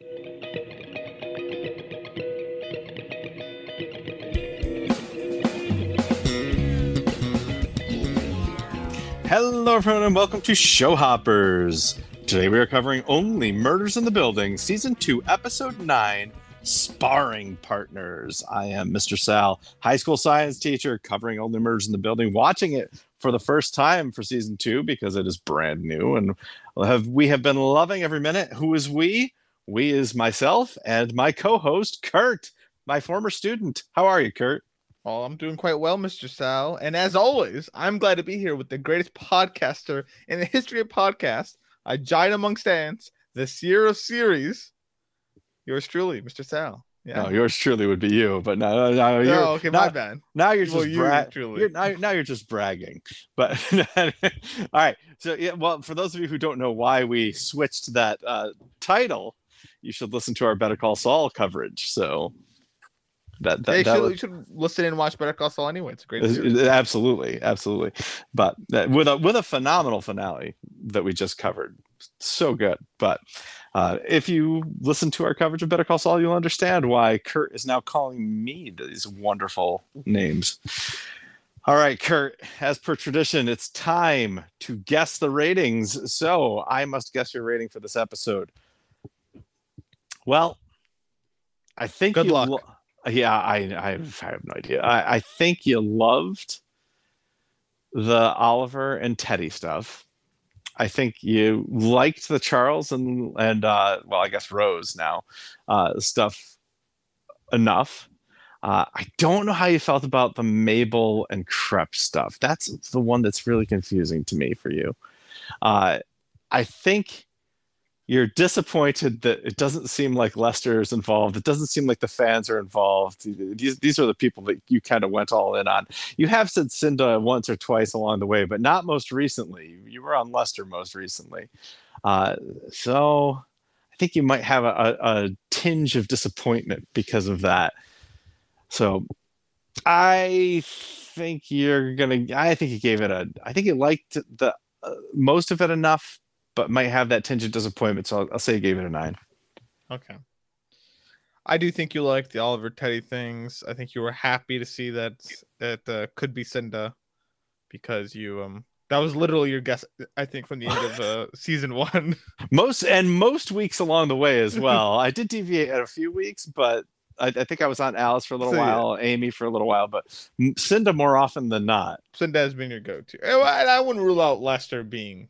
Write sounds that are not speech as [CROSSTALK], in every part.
Hello, everyone, and welcome to Showhoppers. Today we are covering Only Murders in the Building, Season 2, Episode 9 Sparring Partners. I am Mr. Sal, high school science teacher, covering Only Murders in the Building, watching it for the first time for Season 2 because it is brand new and have, we have been loving every minute. Who is we? We is myself and my co host, Kurt, my former student. How are you, Kurt? Oh, I'm doing quite well, Mr. Sal. And as always, I'm glad to be here with the greatest podcaster in the history of podcasts, a giant amongst ants, the seer of series. Yours truly, Mr. Sal. Yeah. No, yours truly would be you, but no, no, you're, no okay, now, my bad. Now you're just well, bra- you're, now, now you're just bragging. But [LAUGHS] all right, so yeah, well, for those of you who don't know why we switched that uh, title, you should listen to our Better Call Saul coverage. So that, that, that should, was, you should listen and watch Better Call Saul anyway. It's a great. Series. Absolutely, absolutely. But with a with a phenomenal finale that we just covered, so good. But uh, if you listen to our coverage of Better Call Saul, you'll understand why Kurt is now calling me these wonderful names. All right, Kurt, as per tradition, it's time to guess the ratings. So I must guess your rating for this episode. Well, I think good luck. Lo- yeah, I, I have no idea. I, I think you loved the Oliver and Teddy stuff. I think you liked the Charles and and uh, well, I guess Rose now uh, stuff enough. Uh, I don't know how you felt about the Mabel and Kreps stuff. That's the one that's really confusing to me for you. Uh, I think you're disappointed that it doesn't seem like Lester is involved. It doesn't seem like the fans are involved. These, these are the people that you kind of went all in on. You have said Cinda once or twice along the way, but not most recently. You were on Lester most recently. Uh, so I think you might have a, a, a tinge of disappointment because of that. So I think you're gonna. I think you gave it a. I think you liked the uh, most of it enough but might have that tinge of disappointment. So I'll, I'll say he gave it a nine. Okay. I do think you liked the Oliver Teddy things. I think you were happy to see that that uh, could be Cinda because you um that was literally your guess. I think from the end of uh, [LAUGHS] season one. Most and most weeks along the way as [LAUGHS] well. I did deviate at a few weeks, but I, I, think I was on Alice for a little so, while, yeah. Amy for a little while, but Cinda more often than not. Cinda has been your go-to. And I wouldn't rule out Lester being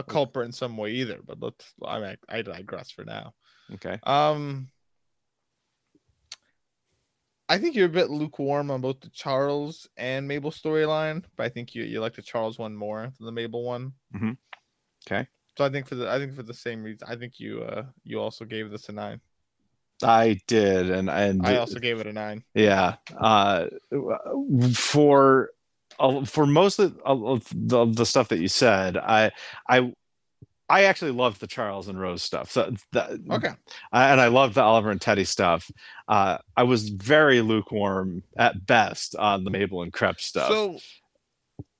a culprit in some way either. But let's I mean, I digress for now. Okay. Um, I think you're a bit lukewarm on both the Charles and Mabel storyline, but I think you you like the Charles one more than the Mabel one. Mm-hmm. Okay. So I think for the I think for the same reason, I think you uh you also gave this a nine. I did, and and I also gave it a nine. Yeah. Uh, for uh, for most of the, of the stuff that you said, I I I actually loved the Charles and Rose stuff. So that, okay, and I loved the Oliver and Teddy stuff. Uh, I was very lukewarm at best on the Mabel and Kreps stuff. So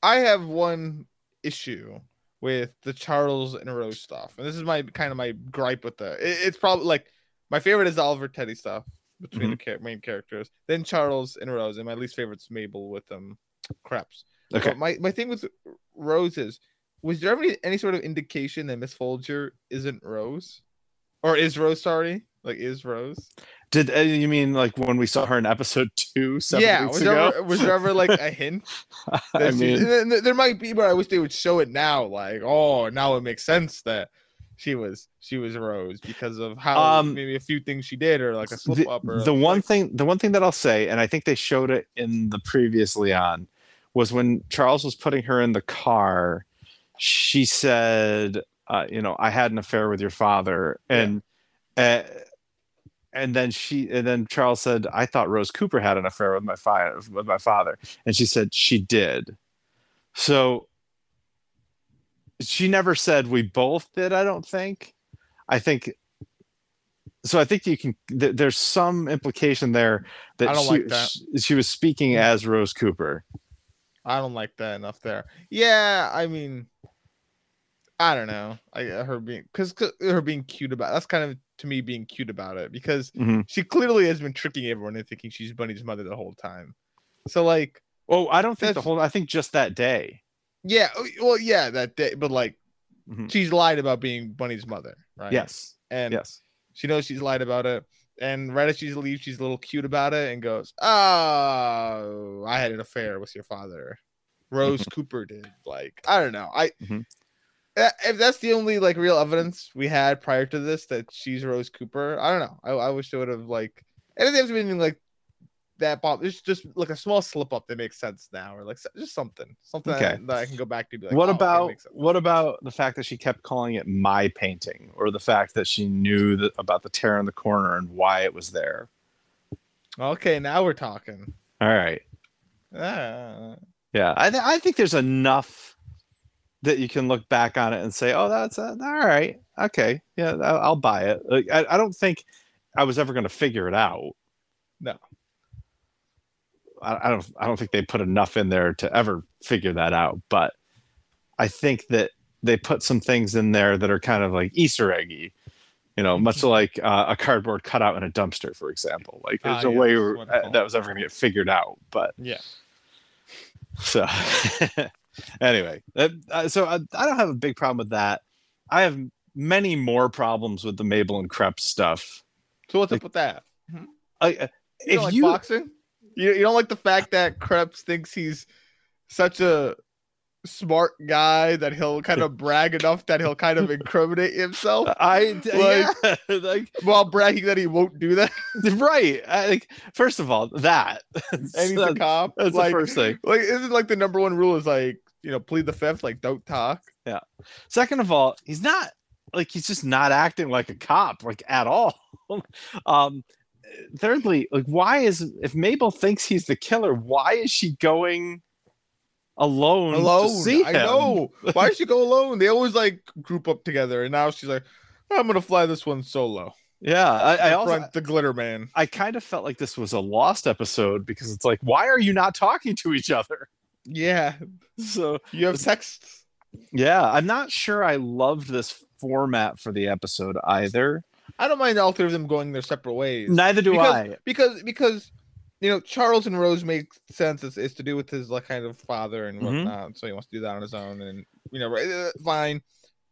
I have one issue with the Charles and Rose stuff, and this is my kind of my gripe with the. It, it's probably like my favorite is the Oliver Teddy stuff between mm-hmm. the main characters, then Charles and Rose, and my least favorite is Mabel with them. Kreps. Okay. But my my thing with Rose is, was there ever any, any sort of indication that Miss Folger isn't Rose, or is Rose? Sorry, like is Rose? Did uh, you mean like when we saw her in episode two? yeah, was there, ever, was there ever like a [LAUGHS] hint? I mean, there might be, but I wish they would show it now. Like, oh, now it makes sense that she was she was Rose because of how um, maybe a few things she did or like a slip the, up or the like, one thing the one thing that I'll say and I think they showed it in the previous Leon was when Charles was putting her in the car she said uh, you know I had an affair with your father. And yeah. uh, and then she and then Charles said I thought Rose Cooper had an affair with my father with my father. And she said she did. So she never said we both did i don't think. I think so i think you can th- there's some implication there that, she, like that. she, she was speaking as rose cooper i don't like that enough there yeah i mean i don't know i her being because her being cute about that's kind of to me being cute about it because Mhm. she clearly has been tricking everyone into thinking she's Bunny's mother the whole time. So like, Oh, I don't think the whole. I think just that day. yeah, oh, well, yeah, that day, but like, Mhm. she's lied about being Bunny's mother, right? Yes. and Yes. she knows she's lied about it. And right as she leaves, she's a little cute about it and goes, "Oh, I had an affair with your father." Rose Cooper did. Like, I don't know. I Mhm. Uh, if that's the only like real evidence we had prior to this that she's Rose Cooper, I don't know. I, I wish they would have like anything that's been like that. Bob, it's just like a small slip up that makes sense now, or like just something, something Okay. that, that I can go back to. like, what "Oh, about what about the fact that she kept calling it my painting, or the fact that she knew that, about the tear in the corner and why it was there? Okay, now we're talking. All right. Ah. Yeah, I th- I think there's enough that you can look back on it and say, oh, that's uh, all right. Okay, yeah, I'll, I'll buy it. Like, I, I don't think I was ever going to figure it out. No. I, I don't. I don't think they put enough in there to ever figure that out. But I think that they put some things in there that are kind of like Easter eggy. You know, much like uh, a cardboard cutout in a dumpster, for example. Like there's Ah, a way where, that was ever going to get figured out. But Yeah. so [LAUGHS] anyway, uh, so I, I don't have a big problem with that. I have many more problems with the Mabel and Kreps stuff. So what's Like, up with that? I, uh, You if don't like you boxing? You, you don't like the fact that Kreps thinks he's such a smart guy that he'll kind of brag enough that he'll kind of incriminate himself [LAUGHS] I Like- yeah, [LAUGHS] like while bragging that he won't do that [LAUGHS] right. I, like first of all, that and he's a cop. that's like, the first thing. like isn't like the number one rule is like you know plead the fifth, like don't talk. Yeah. Second of all, he's not like he's just not acting like a cop like at all. um thirdly, like why is if Mabel thinks he's the killer, why is she going alone, to Alone, I know. [LAUGHS] Why did she go alone? They always like group up together, and now she's like, I'm gonna fly this one solo. Yeah, I, I also the glitter man. I kind of felt like this was a lost episode because it's like, why are you not talking to each other? Yeah, [LAUGHS] So you have texts. yeah, I'm not sure I loved this format for the episode either. I don't mind all three of them going their separate ways. Neither do because, I. because because you know Charles and Rose make sense. It's, it's to do with his like kind of father and Mhm. whatnot. So he wants to do that on his own, and you know, right, uh, fine.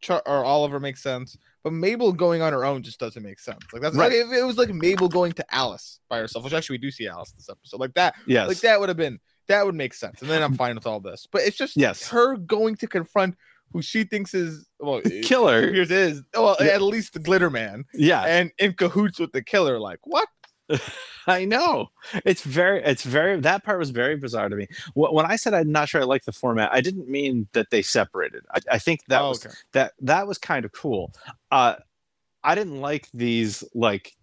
Char- or Oliver makes sense, but Mabel going on her own just doesn't make sense. Like that's Right. like if it was like Mabel going to Alice by herself, which actually we do see Alice this episode, like that. Yes. Like that would have been that would make sense, and then I'm fine with all this. But it's just Yes. her going to confront who she thinks is well, killer. Here's is well Yeah. at least the glitter man Yeah, and in cahoots with the killer. Like what? [LAUGHS] I know. It's very, it's very, that part was very bizarre to me. When I said I'm not sure I like the format, I didn't mean that they separated. I, I think that Oh, was okay. that that was kind of cool. Uh, I didn't like these like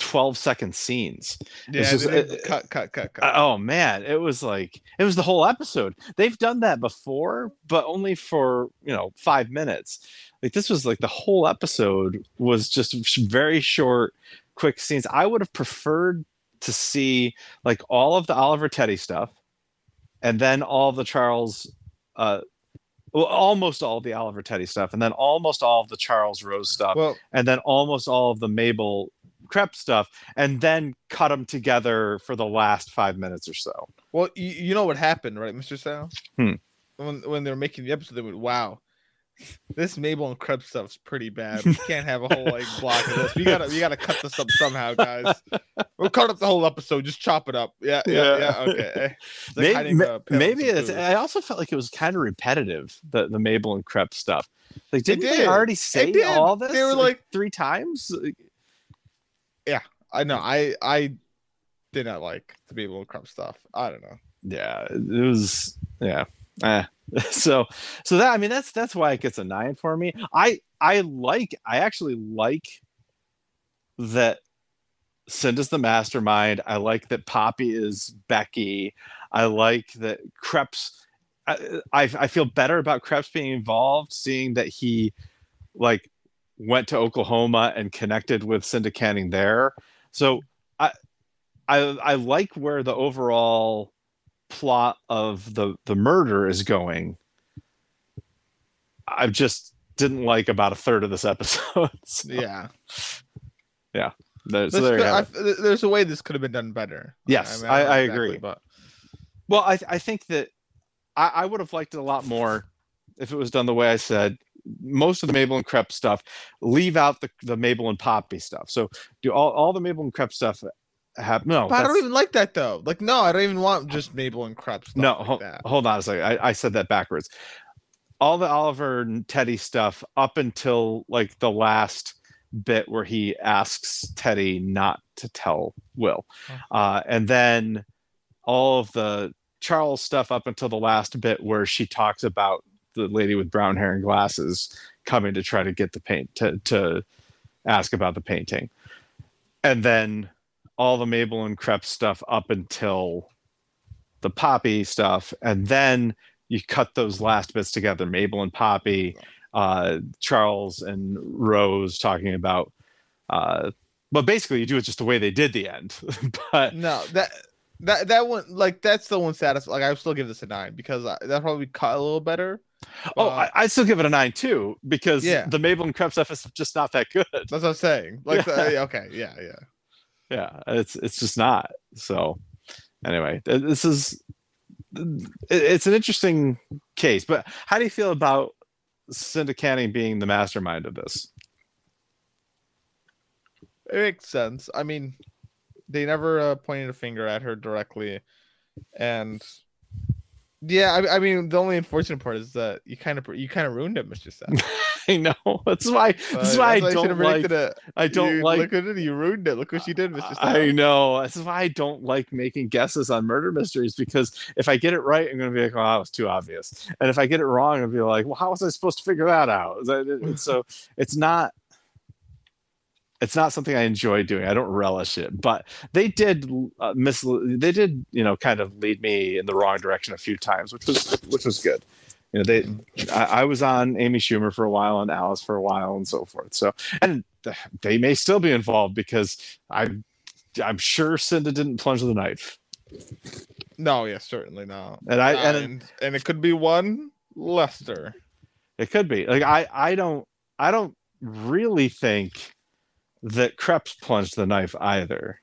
12 second scenes. Yeah, just- did uh, cut, cut, cut, cut. Uh, oh man, it was like it was the whole episode. They've done that before, but only for you know five minutes. Like this was like the whole episode was just very short, quick scenes. I would have preferred to see like all of the Oliver Teddy stuff, and then all the Charles, uh, well, almost all of the Oliver Teddy stuff, and then almost all of the Charles Rose stuff, well, and then almost all of the Mabel Crep stuff, and then cut them together for the last five minutes or so. well, you, you know what happened, right, Mister Sal? Hmm. When when they were making the episode, they went, "Wow, this Mabel and Kreps stuff's pretty bad. We can't have a whole like [LAUGHS] block of this. We gotta we gotta cut this up somehow, guys. We'll cut up the whole episode. Just chop it up. Yeah, yeah, Yeah. yeah. Okay. [LAUGHS] It's like Maybe, uh, maybe it's, food. I also felt like it was kind of repetitive the the Mabel and Crep stuff. Like, didn't they did. already say did. all this? They were like- three times. I know. I I did not like the and Kreps stuff. I don't know. Yeah, it was. Yeah. Eh. [LAUGHS] So, so that I mean that's that's why it gets a nine for me. I I like I actually like that Cinda's the mastermind. I like that Poppy is Becky. I like that Kreps. I, I I feel better about Kreps being involved, seeing that he like went to Oklahoma and connected with Cinda Canning there. So I I I like where the overall plot of the the murder is going. I just didn't like about a third of this episode. [LAUGHS] So, Yeah. There- so there you could- have. I- there's a way this could have been done better. Yes, mean, I- I exactly, agree. But Well, I I think that I, I would have liked it a lot more if it was done the way I said. Most of the Mabel and Crepe stuff, leave out the the Mabel and Poppy stuff. So do all, all the Mabel and Crepe stuff have no? But I don't even like that though. Like, no, I don't even want just Mabel and Crepe stuff. no. like Hold, hold on a second. I, I said that backwards. All the Oliver and Teddy stuff up until like the last bit where he asks Teddy not to tell Will, uh, and then all of the Charles stuff up until the last bit where she talks about the lady with brown hair and glasses coming to try to get the paint to to ask about the painting, and then all the Mabel and Crepe stuff up until the Poppy stuff, and then you cut those last bits together. Mabel and Poppy, uh, Charles and Rose talking about. Uh, but basically, you do it just the way they did the end. [LAUGHS] but No, that that that one like that's the one satis Like, I would still give this a nine because that probably cut a little better. Oh, Uh, I, I'd still give it a nine too because Yeah. the Mabel and Crepe stuff is just not that good. That's what I'm saying. [LAUGHS] Like, Yeah. the- okay, yeah, yeah. yeah it's it's just not so anyway this is it's an interesting case but how do you feel about cinda canning being the mastermind of this It makes sense. I mean, they never uh, pointed a finger at her directly, and yeah, I, I mean, the only unfortunate part is that you kind of you kind of ruined it, Mister Seth. [LAUGHS] i know [LAUGHS] that's why that's why i you should don't like i don't you, like Look at it. You ruined it. Look what you did, Mister Seth. I know. This is why I don't like making guesses on murder mysteries because if I get it right, I'm going to be like, "Oh, that was too obvious," and if I get it wrong, I'll be like, "Well, how was I supposed to figure that out?" And so it's not. It's not something I enjoy doing. I don't relish it, but they did uh, mis. They did, you know, kind of lead me in the wrong direction a few times, which was which was good. You know, they. I, I was on Amy Schumer for a while and Alice for a while and so forth. So, and they may still be involved because I I'm sure Cinda didn't plunge the knife. No, yeah, certainly not. And I and, and and it could be one Lester. it could be. Like I I don't I don't really think that Kreps plunged the knife either.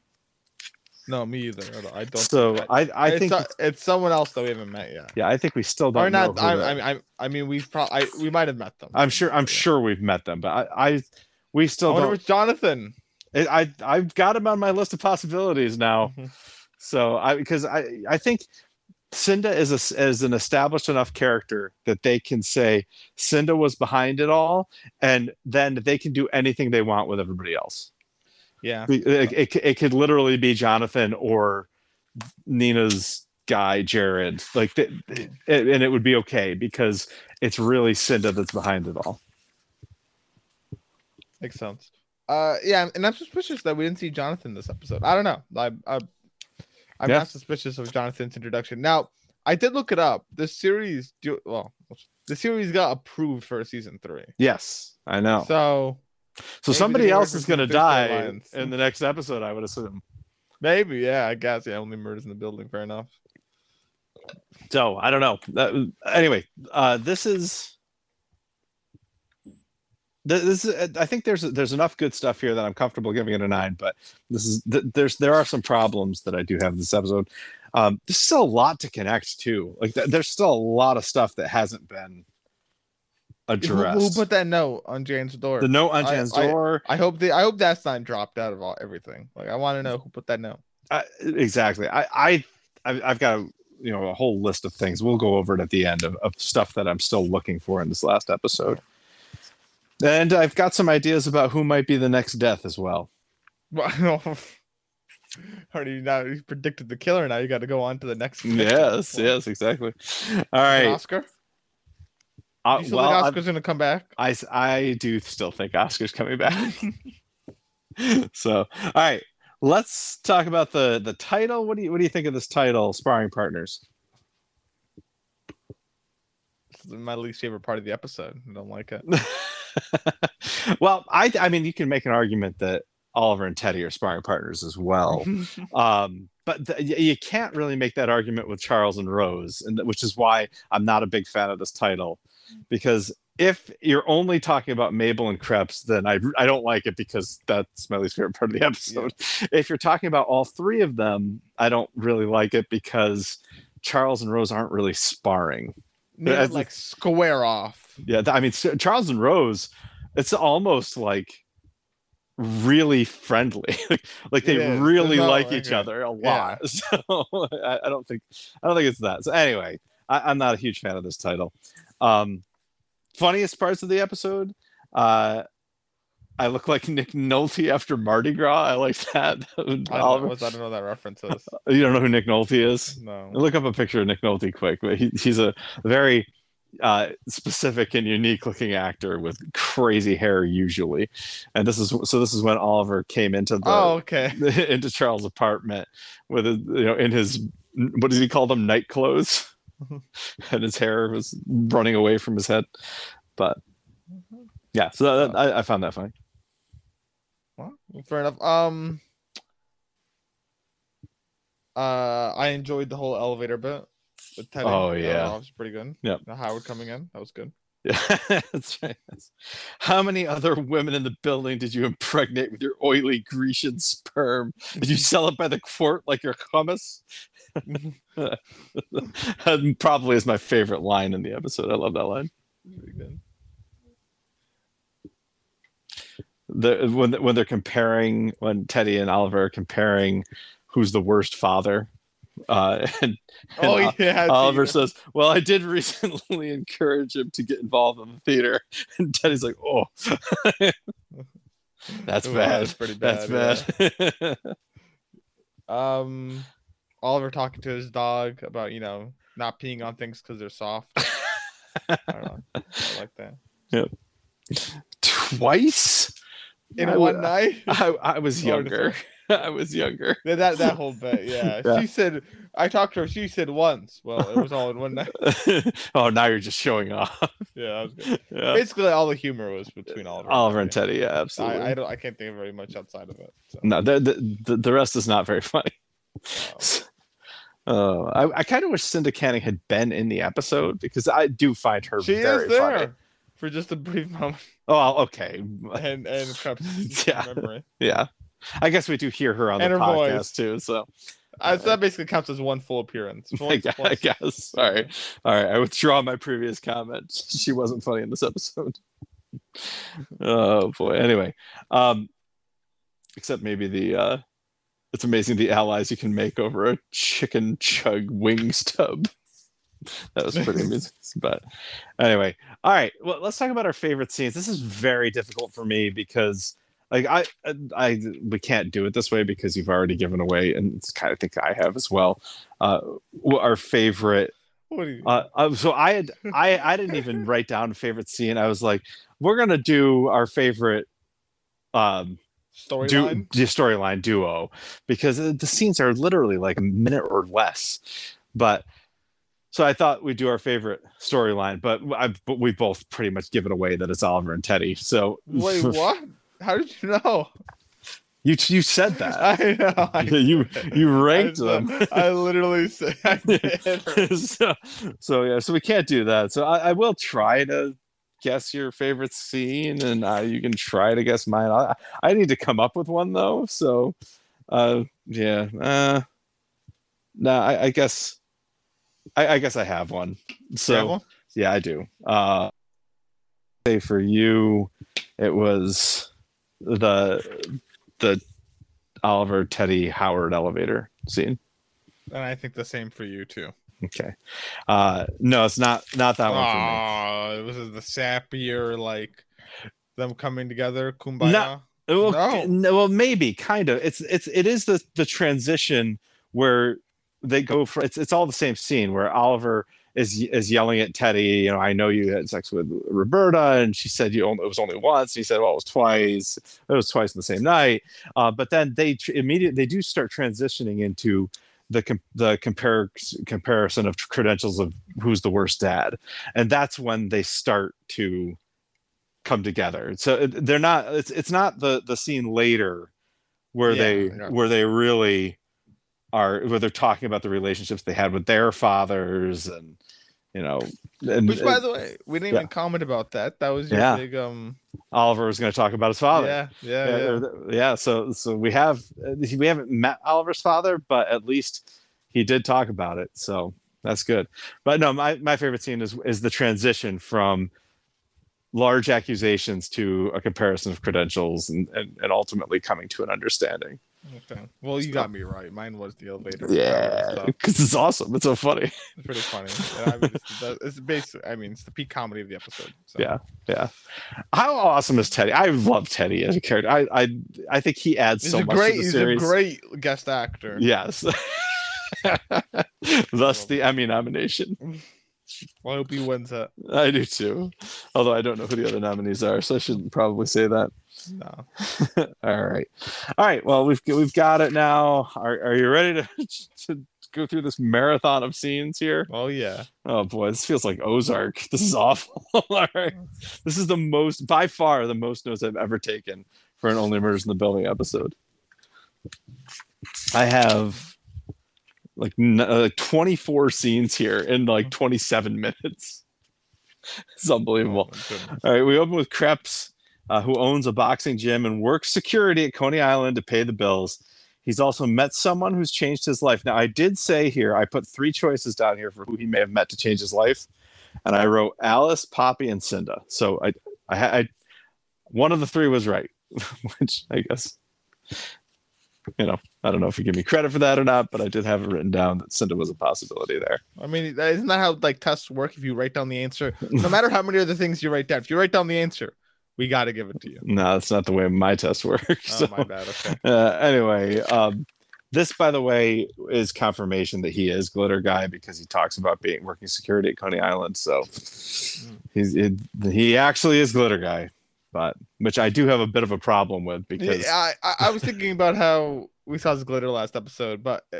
No, me either. I don't. So I I it's, think so- it's someone else that we haven't met yet. yeah, I think we still don't Or not. I, I, I, I mean, we've probably we might have met them. I'm sure I'm Yeah. sure we've met them, but I I we I still wonder don't it's Jonathan. I, I I've got him on my list of possibilities now. Mhm. So I because I I think Cinda is a, is an established enough character that they can say Cinda was behind it all, and then they can do anything they want with everybody else. Yeah. It, it, it could literally be Jonathan or Nina's guy Jared, like th- th- and it would be okay because it's really Cinda that's behind it all. Makes sense. Uh, yeah, and I'm suspicious that we didn't see Jonathan this episode. I don't know. I, I I'm Yeah. not suspicious of Jonathan's introduction. Now, I did look it up. The series, do well, the series got approved for season three. Yes, I know. So, So somebody else is going to die in the next episode, I would assume. maybe, yeah, I guess. Yeah, only murders in the building. Fair enough. So I don't know. That, anyway, uh, this is this is, I think there's there's enough good stuff here that I'm comfortable giving it a nine. But this is there's there are some problems that I do have in this episode. Um, there's still a lot to connect to. Like th- there's still a lot of stuff that hasn't been addressed. who put that note on Jane's door? the note on I- Jan's I- door? I hope the I hope that sign dropped out of all everything. Like I want to know who put that note. Uh, exactly. I, I I've, I've got a, you know a whole list of things. We'll go over it at the end of, of stuff that I'm still looking for in this last episode. And I've got some ideas about who might be the next death as well. Well, [LAUGHS] already now you predicted the killer. Now you got to go on to the next. Yes, Well, yes, exactly. All right. Oscar. Uh, you still well, think I'm- Oscar's gonna come back? I I do still think Oscar's coming back. [LAUGHS] so, all right, let's talk about the the title. What do you what do you think of this title, Sparring Partners? This is my least favorite part of the episode. I don't like it. [LAUGHS] [LAUGHS] well, I I mean, you can make an argument that Oliver and Teddy are sparring partners as well. [LAUGHS] um, but th- y- you can't really make that argument with Charles and Rose, and which is why I'm not a big fan of this title, because if you're only talking about Mabel and Kreps, then I I don't like it because that's my least favorite part of the episode. If you're talking about all three of them, I don't really like it because Charles and Rose aren't really sparring. Like square off. Yeah, I mean Charles and Rose, it's almost like really friendly. [LAUGHS] like, they is. really no- like each other a Yeah. lot. [LAUGHS] So I, I don't think I don't think it's that. So anyway, I, I'm not a huge fan of this title. Um, funniest parts of the episode. Uh, I look like Nick Nolte after Mardi Gras. I like that. [LAUGHS] I don't, know, Oliver, I don't know that reference is. you don't know who Nick Nolte is? No. Look up a picture of Nick Nolte quick. But he, he's a very uh, specific and unique looking actor with crazy hair usually. And this is so. This is when Oliver came into the Oh, okay. [LAUGHS] into Charles' apartment with his, you know in his what does he call them night clothes, [LAUGHS] and his hair was running away from his head. But yeah, so that, I, I found that funny. Well, fair enough. Um, uh, I enjoyed the whole elevator bit. With Teddy. Oh, yeah. was pretty good. Yeah, Howard coming in, that was good. Yeah, [LAUGHS] that's right. How many other women in the building did you impregnate with your oily Grecian sperm? Did you sell it by the quart like your hummus? [LAUGHS] probably is my favorite line in the episode. I love that line. The, when when they're comparing when Teddy and Oliver are comparing who's the worst father, uh, and, [LAUGHS] and Oh yeah, Oliver [LAUGHS] says, "Well, I did [LAUGHS] recently encourage him to get involved in the theater," and Teddy's like, "Oh, that's Ooh, bad. that's pretty That's bad, bad." Um, Oliver talking to his dog about you know not peeing on things because they're soft. I don't know. I like that. Yep. Twice In I one night. I, I was it's younger. [LAUGHS] I was younger. That, that that whole bit, yeah. [LAUGHS] Yeah. She said, I talked to her. She said once. Well, it was all in one night. [LAUGHS] oh, now you're just showing off. Yeah. Yeah. basically all the humor was between uh, Oliver. Oliver and Teddy, yeah, absolutely. I, I don't. I can't think of very much outside of it. So. No, the, the the- rest is not very funny. Oh, I, I kind of wish Cinda Canning had been in the episode because I do find her She very is there funny. for just a brief moment, Oh, okay, and and Yeah. memory. yeah. I guess we do hear her on And the her podcast voice. too. So Uh, so that basically counts as one full appearance. [LAUGHS] I guess, I guess. Sorry. All right. I withdraw my previous comment. [LAUGHS] She wasn't funny in this episode. [LAUGHS] oh boy. Anyway, um, except maybe the uh, it's amazing the allies you can make over a chicken chug wing stub. That was pretty amusing. But anyway, all right. Well, let's talk about our favorite scenes. This is very difficult for me because like I, I, we can't do it this way because you've already given away, and it's kind of think I have as well. Uh, our favorite. What do you? Uh, uh, so I had, I, I didn't even [LAUGHS] write down favorite scene. I was like, we're gonna do our favorite, um, Storyline. du- storyline duo because the scenes are literally like a minute or less. But so I thought we'd do our favorite storyline, but I, but we both pretty much given away that it's Oliver and Teddy. So Wait, [LAUGHS] what? How did you know? You you said that. [LAUGHS] I know. I [LAUGHS] you you ranked I, them. I literally said I [LAUGHS] so, so yeah, so we can't do that. So I, I will try to guess your favorite scene, and uh, you can try to guess mine. I, I need to come up with one though. So, uh, yeah, uh, no, I, I guess, I, I guess I have one. So Yeah, well, yeah, I do. Uh, say for you, it was the the Oliver Teddy Howard elevator scene. and I think the same for you too. Okay. Uh no, it's not not that one for me. Oh, it was the sappier like them coming together, kumbaya. Well, No. no, well, maybe kind of. It's it's it is the the transition where they go for it's it's all the same scene where Oliver is is yelling at Teddy. You know, I know you had sex with Roberta, and she said you only it was only once. He said, well, it was twice. It was twice in the same night. Uh, but then they tr- immediately they do start transitioning into the com- the compare comparison of credentials of who's the worst dad, and that's when they start to come together. So they're not. It's it's not the the scene later where Yeah, they where they really are where they're talking about the relationships they had with their fathers and you know. And, Which, by and the way, we didn't yeah. even comment about that. That was your Yeah. big um. Oliver was going to talk about his father. Yeah, yeah, yeah, yeah. yeah, So so we have we haven't met Oliver's father, but at least he did talk about it. So that's good. But no, my my favorite scene is is the transition from large accusations to a comparison of credentials and, and, and ultimately coming to an understanding. Okay. Well, you got me right. Mine was the elevator. Yeah, because [LAUGHS] it's awesome. It's so funny. it's pretty funny. [LAUGHS] And I mean, it's, the- it's basically, I mean, it's the peak comedy of the episode. So. Yeah. Yeah. How awesome is Teddy? I love Teddy as a character. I I I think he adds He's so a much great, to the he's a great guest actor. Yes. [LAUGHS] Thus the Emmy nomination. Well, I hope he wins it. I do too. Although I don't know who the other nominees are, so I shouldn't probably say that. No. [LAUGHS] All right. All right. Well, we've we've got it now. Are are you ready to, [LAUGHS] to go through this marathon of scenes here? Oh yeah. Oh boy, this feels like Ozark. [LAUGHS] This is awful. All right. This is the most by far the most notes I've ever taken for an Only Murders in the Building episode. I have like uh, 24 scenes here in like 27 minutes. It's unbelievable. Oh. All right, we open with Kreps, uh, who owns a boxing gym and works security at Coney Island to pay the bills. He's also met someone who's changed his life. Now, I did say here, I put three choices down here for who he may have met to change his life, and I wrote Alice, Poppy, and Cinda. So I, I, I one of the three was right, [LAUGHS] which I guess, you know, I don't know if you give me credit for that or not, but I did have it written down that Cinda was a possibility there. I mean, isn't that how like tests work? If you write down the answer, no matter how many other things you write down, if you write down the answer, we got to give it to you. No, that's not the way my test [LAUGHS] works. Oh so- my bad. Okay. [LAUGHS] uh, anyway, um, this, by the way, is confirmation that he is Glitter Guy because he talks about being working security at Coney Island. So he's it, he actually is Glitter Guy, but which I do have a bit of a problem with because Yeah, I, I, was thinking about how we saw his glitter last episode, but uh,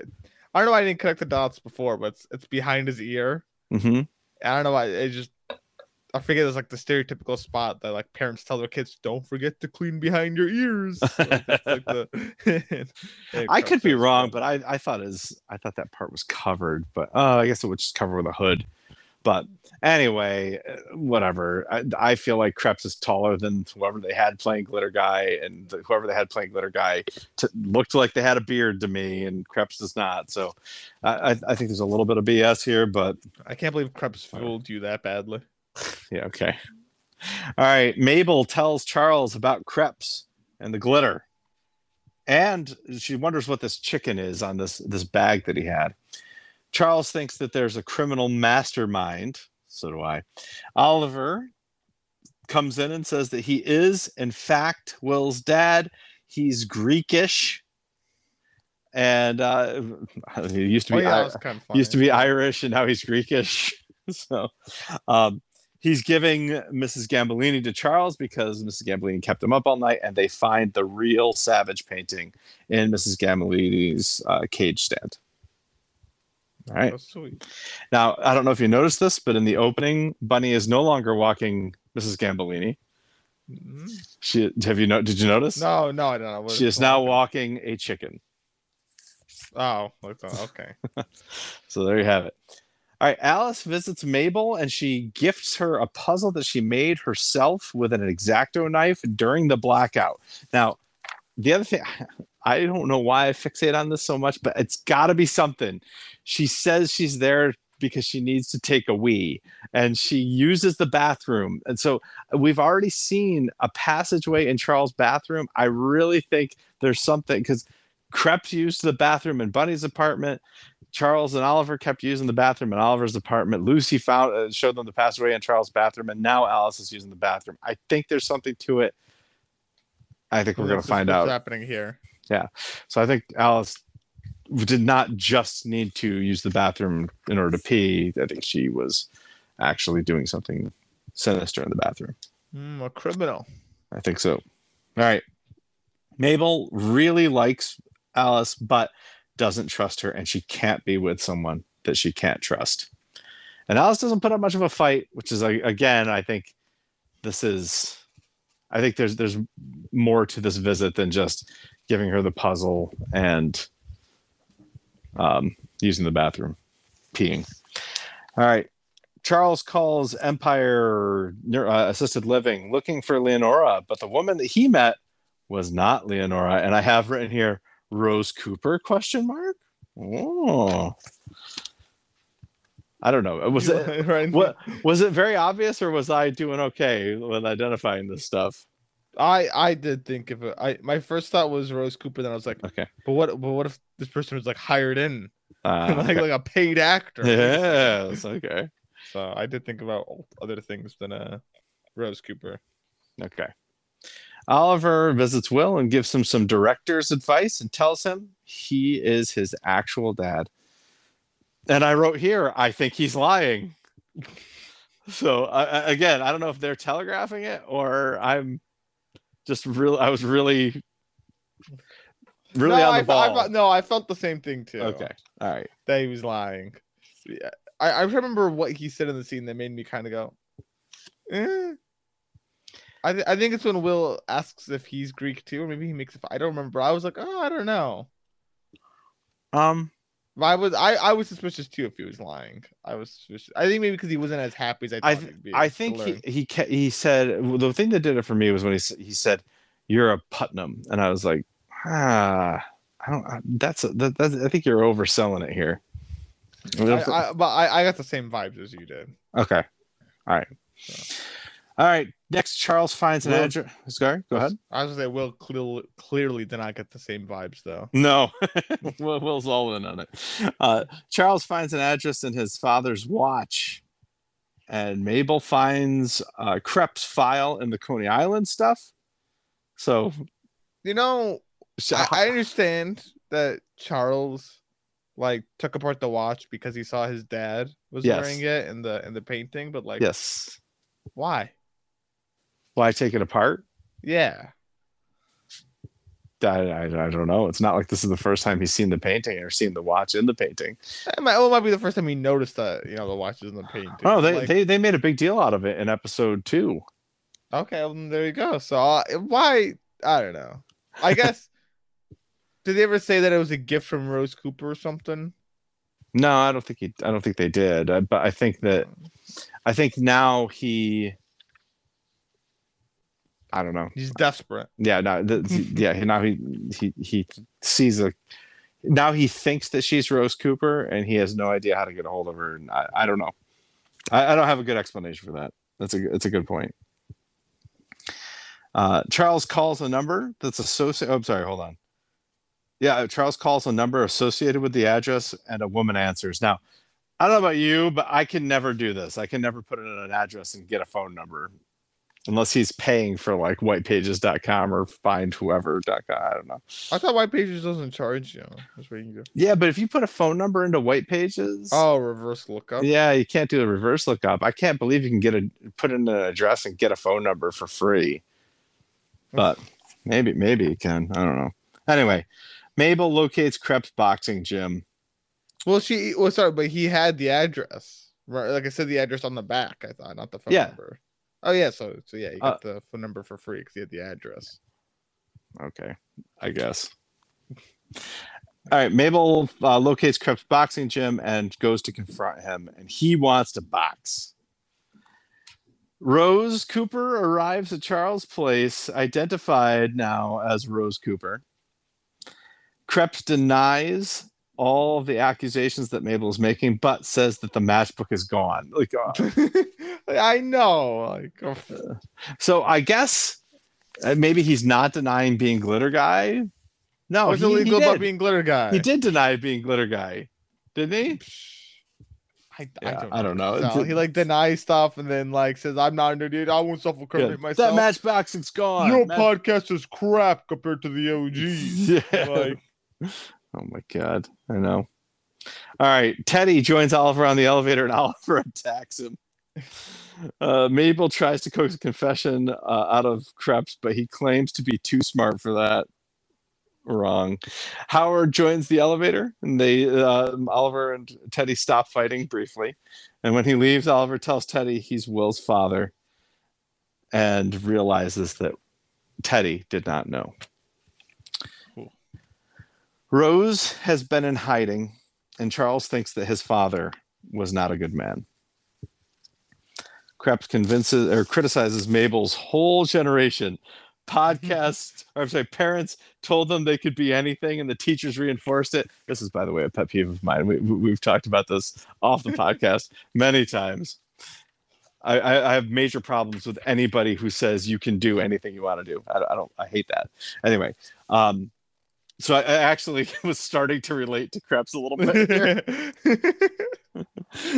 I don't know why I didn't connect the dots before, but it's, it's behind his ear. Mhm. I don't know why it just. I forget it's like the stereotypical spot that like parents tell their kids, "Don't forget to clean behind your ears." [LAUGHS] Like, like the- [LAUGHS] I could be wrong, but I, I thought his I thought that part was covered, but uh, I guess it would just cover with a hood. But anyway, uh, whatever. I, I feel like Kreps is taller than whoever they had playing Glitter Guy, and the, whoever they had playing Glitter Guy t- looked like they had a beard to me, and Kreps does not. So I, I, I think there's a little bit of BS here, but I can't believe Kreps fooled you that badly. [LAUGHS] yeah, okay. All right. Mabel tells Charles about Kreps and the glitter. And she wonders what this chicken is on this this bag that he had. Charles thinks that there's a criminal mastermind. So do I. Oliver comes in and says that he is, in fact, Will's dad. He's Greekish. And uh, he used to Oh be yeah, I- used to be Irish and now he's Greekish. [LAUGHS] so um, he's giving Mrs. Gambolini to Charles because Mrs. Gambolini kept him up all night, and they find the real Savage painting in Mrs. Gambolini's uh, cage stand. All right. Oh, sweet. Now, I don't know if you noticed this, but in the opening, Bunny is no longer walking Mrs. Gambolini. Mhm. She have you know? Did you notice? No, no, I don't know. She is now walking a chicken. Oh, okay. [LAUGHS] So there you have it. All right, Alice visits Mabel and she gifts her a puzzle that she made herself with an exacto knife during the blackout. Now, the other thing, [LAUGHS] I don't know why I fixate on this so much, but it's got to be something. She says she's there because she needs to take a wee and she uses the bathroom. And so uh, we've already seen a passageway in Charles' bathroom. I really think there's something because Kreps used the bathroom in Bunny's apartment. Charles and Oliver kept using the bathroom in Oliver's apartment. Lucy found uh, showed them the passageway in Charles' bathroom, and now Alice is using the bathroom. I think there's something to it. I think we're going to find what's out. happening here. Yeah, so I think Alice did not just need to use the bathroom in order to pee. I think she was actually doing something sinister in the bathroom. Hmm, a criminal. I think so. All right. Mabel really likes Alice, but doesn't trust her, and she can't be with someone that she can't trust. And Alice doesn't put up much of a fight, which is again, I think this is, I think there's there's more to this visit than just giving her the puzzle and um, using the bathroom, peeing. All right. Charles calls Empire uh, Assisted Living looking for Leonora, but the woman that he met was not Leonora. And I have written here Rose Cooper question mark. Oh. I don't know. Was it [LAUGHS] right? what was it very obvious or was I doing okay with identifying this stuff? I I did think of it. I my first thought was Rose Cooper. Then I was like, Okay. but what? But what if this person was like hired in, Uh, [LAUGHS] like okay. like a paid actor? Yes, okay. So I did think about other things than uh Rose Cooper. Okay. Oliver visits Will and gives him some director's advice and tells him he is his actual dad. And I wrote here, I think he's lying. [LAUGHS] So I I- again, I don't know if they're telegraphing it or I'm just real. I was really, really no, on the I, ball. I, no, I felt the same thing too. okay, all right. that he was lying. Yeah. I, I remember what he said in the scene that made me kind of go, eh. I, th- I think it's when Will asks if he's Greek too, or maybe he makes it. I don't remember. I was like, oh, I don't know. Um, But I was I, I was suspicious too if he was lying. I was suspicious. I think maybe because he wasn't as happy as I thought I he'd th- be. I think he he ca- he said well, the thing that did it for me was when he he said you're a Putnam and I was like ah I don't I- that's a, that, that's I think you're overselling it here. I, I, but I, I got the same vibes as you did. okay, all right, all right. Next, Charles finds an address. Sorry, go ahead. I was gonna say Will clearly clearly did not get the same vibes though. No, [LAUGHS] Will's all in on it. Uh, Charles finds an address in his father's watch, and Mabel finds uh, Krep's file in the Coney Island stuff. So, You know, I, I [LAUGHS] understand that Charles like took apart the watch because he saw his dad was Yes. wearing it in the in the painting, but like yes. why? Why take it apart? Yeah. I, I, I don't know. It's not like this is the first time he's seen the painting or seen the watch in the painting. It might, well, it might be the first time he noticed that, you know, the watch is in the painting. Oh, they, Like, they they made a big deal out of it in episode two. okay, well, there you go. So uh, why I don't know. I [LAUGHS] guess did they ever say that it was a gift from Rose Cooper or something? No, I don't think he. I don't think they did. Uh, but I think that I think now he. I don't know. He's desperate. Yeah, no, [LAUGHS] yeah. Now he he he sees a. Now he thinks that she's Rose Cooper, and he has no idea how to get a hold of her. And I, I don't know. I, I don't have a good explanation for that. That's a that's a good point. Uh, Charles calls a number that's associated. Oh, I'm sorry. Hold on. Yeah, Charles calls a number associated with the address, and a woman answers. Now, I don't know about you, but I can never do this. I can never put in an address and get a phone number unless he's paying for like whitepages.com or find whoever.com. I don't know. I thought White Pages doesn't charge you. That's what you can do. Yeah, but if you put a phone number into white pages, Oh, reverse lookup. yeah, you can't do a reverse lookup. I can't believe you can get a put in an address and get a phone number for free. But maybe maybe you can. I don't know. Anyway, Mabel locates Krep's boxing gym. Well, she well sorry, but he had the address. Right, like I said, the address on the back. I thought, not the phone Yeah. number. Oh yeah, so so yeah, Uh, got the phone number for free because you had the address. Okay, I guess. [LAUGHS] All right, Mabel uh, locates Krep's boxing gym and goes to confront him, and he wants to box. Rose Cooper arrives at Charles' place, identified now as Rose Cooper. Kreps denies all of the accusations that Mabel is making, but says that the matchbook is gone. Like, uh, [LAUGHS] I know. Like, oh, so I guess uh, maybe he's not denying being glitter guy. No, what's he, he illegal about being glitter guy? He did deny being glitter guy, didn't he? I, Yeah, I don't, I don't know. No, he like denies stuff and then like says, "I'm not idiot. I won't self-incriminate Yeah, myself." That matchbox is gone. Your Match- podcast is crap compared to the OG. [LAUGHS] yeah. Like, oh my god, I know. All right, Teddy joins Oliver on the elevator, and [LAUGHS] Oliver attacks him. Uh, Mabel tries to coax a confession uh, out of Kreps, but he claims to be too smart for that. Wrong. Howard joins the elevator, and they uh, Oliver and Teddy stop fighting briefly. And when he leaves, Oliver tells Teddy he's Will's father, and realizes that Teddy did not know. Rose has been in hiding, and Charles thinks that his father was not a good man. Kreps convinces or criticizes Mabel's whole generation. Podcasts, [LAUGHS] or I'm sorry, parents told them they could be anything, and the teachers reinforced it. This is, by the way, a pet peeve of mine. We, we- we've talked about this off the [LAUGHS] podcast many times. I, I, I have major problems with anybody who says you can do anything you want to do. I, I don't. I hate that. Anyway, um, so I, I actually [LAUGHS] was starting to relate to Kreps a little bit. here.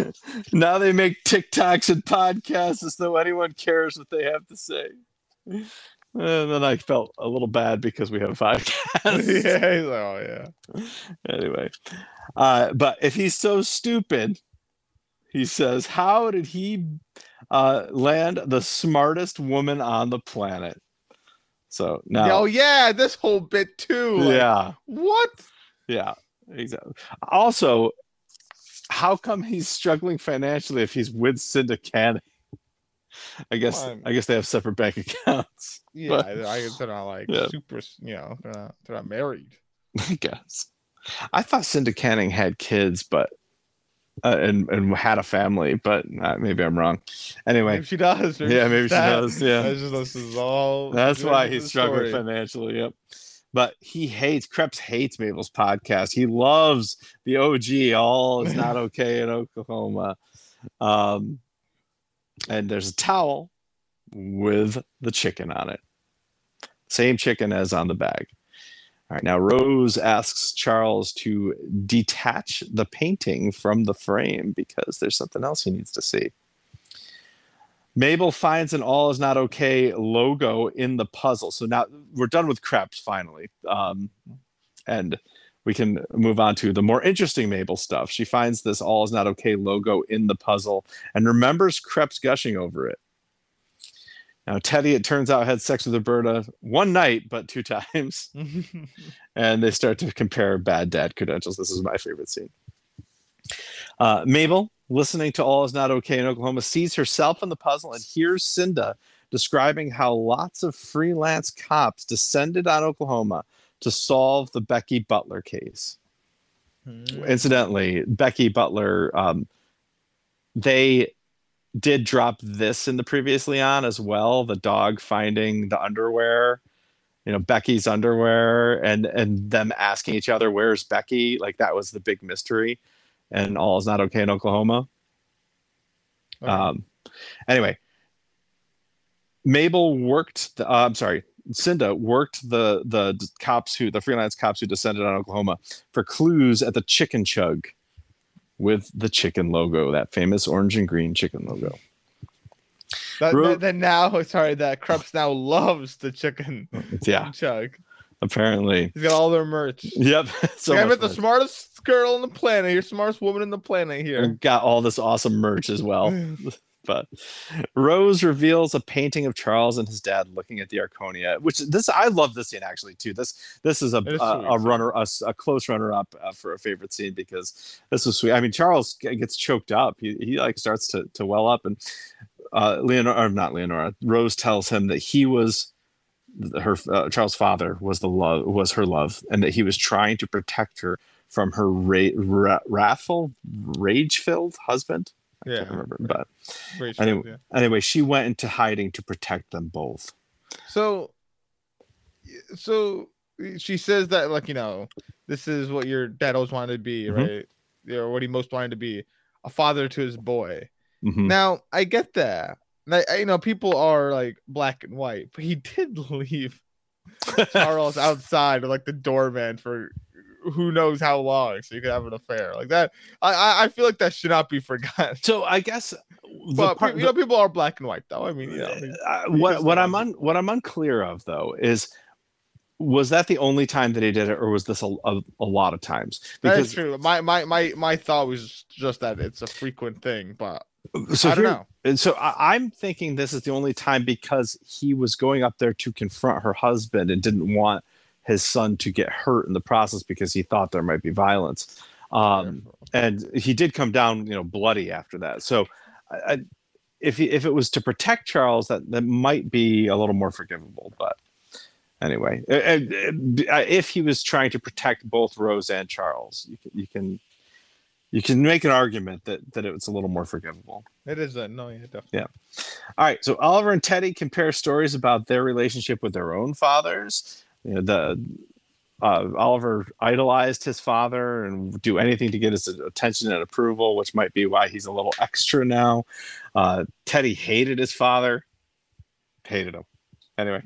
[LAUGHS] now they make TikToks and podcasts as though anyone cares what they have to say. And then I felt a little bad because we have a [LAUGHS] podcast. yeah, oh yeah. anyway, uh, but if he's so stupid, he says, how did he uh, land the smartest woman on the planet? So now, Oh yeah, this whole bit too. like, yeah, What? yeah, exactly. Also, how come he's struggling financially if he's with Cinda Canning? I guess Well, I guess they have separate bank accounts. [LAUGHS] Yeah, But- I, I guess they're not like Yeah. super. You know, they're not, they're not married. [LAUGHS] I guess. I thought Cinda Canning had kids, but uh, and and had a family, but uh, maybe I'm wrong. Anyway, Maybe she does. yeah, maybe she that- does. Yeah, That's just this is all. that's why he's struggling financially. Yep. But he hates Kreps hates Mabel's podcast. He loves the OG. All is not [LAUGHS] okay in Oklahoma. Um, and there's a towel with the chicken on it. Same chicken as on the bag. All right. Now Rose asks Charles to detach the painting from the frame because there's something else he needs to see. Mabel finds an all is not okay logo in the puzzle. So now we're done with Kreps finally. Um, and we can move on to the more interesting Mabel stuff. She finds this all is not okay logo in the puzzle and remembers Kreps gushing over it. Now, Teddy, it turns out, had sex with Roberta one night, but two times. [LAUGHS] and they start to compare bad dad credentials. This is my favorite scene. Uh, Mabel, listening to All Is Not Okay in Oklahoma, sees herself in the puzzle and hears Cinda describing how lots of freelance cops descended on Oklahoma to solve the Becky Butler case. Hmm. Incidentally, Becky Butler, um, they did drop this in the previously on as well the dog finding the underwear you know becky's underwear and and them asking each other where's becky? Like that was the big mystery and all is not okay in oklahoma. Okay. um anyway mabel worked the, uh, i'm sorry cinda worked the the cops who the freelance cops who descended on oklahoma for clues at the chicken chug with the chicken logo that famous orange and green chicken logo that, Ro- that, that now, sorry, that Kreps now loves the chicken [LAUGHS] yeah [LAUGHS] chug. apparently He's got all their merch. yep [LAUGHS] so I met the smartest girl on the planet. You're smartest woman in the planet here. And got all this awesome merch as well but Rose reveals a painting of Charles and his dad looking at the Arconia, which this I love this scene actually too. This this is a is a, a runner a, a close runner up uh, for a favorite scene because this was sweet. I mean Charles gets choked up. He he like starts to to well up and uh Leonora or not Leonora Rose tells him that he was her uh, Charles' father was the love was her love and that he was trying to protect her from her ra- ra- wrathful rage-filled husband. I Yeah. can't remember, but Anyway- yeah. anyway, she went into hiding to protect them both. So, so she says that like you know, this is what your dad always wanted to be, Mhm. right? Or what he most wanted to be, a father to his boy. Mhm. Now I get that. And I, I- you know, people are like black and white, but he did [LAUGHS] leave Charles [LAUGHS] outside like the doorman for who knows how long, so you could have an affair like that. I, I, I feel like that should not be [LAUGHS] forgotten. So I guess But part, you know, people are black and white, though. I mean, you know, the- uh, what what I'm un, what I'm unclear of though is was that the only time that he did it, or was this a, a, a lot of times? that is true. My my my my thought was just that it's a frequent thing, but so I don't here- know. And so I, I'm thinking this is the only time because he was going up there to confront her husband and didn't want his son to get hurt in the process because he thought there might be violence. Um, and he did come down, you know, bloody after that. So, I, if he, if it was to protect Charles, that that might be a little more forgivable. But anyway, if he was trying to protect both Rose and Charles, you can, you can, you can make an argument that that it's a little more forgivable. It is a no, yeah, definitely. Yeah. All right, so Oliver and Teddy compare stories about their relationship with their own fathers. You know, the uh, Oliver idolized his father and do anything to get his attention and approval, which might be why he's a little extra now. Uh, Teddy hated his father, hated him. Anyway,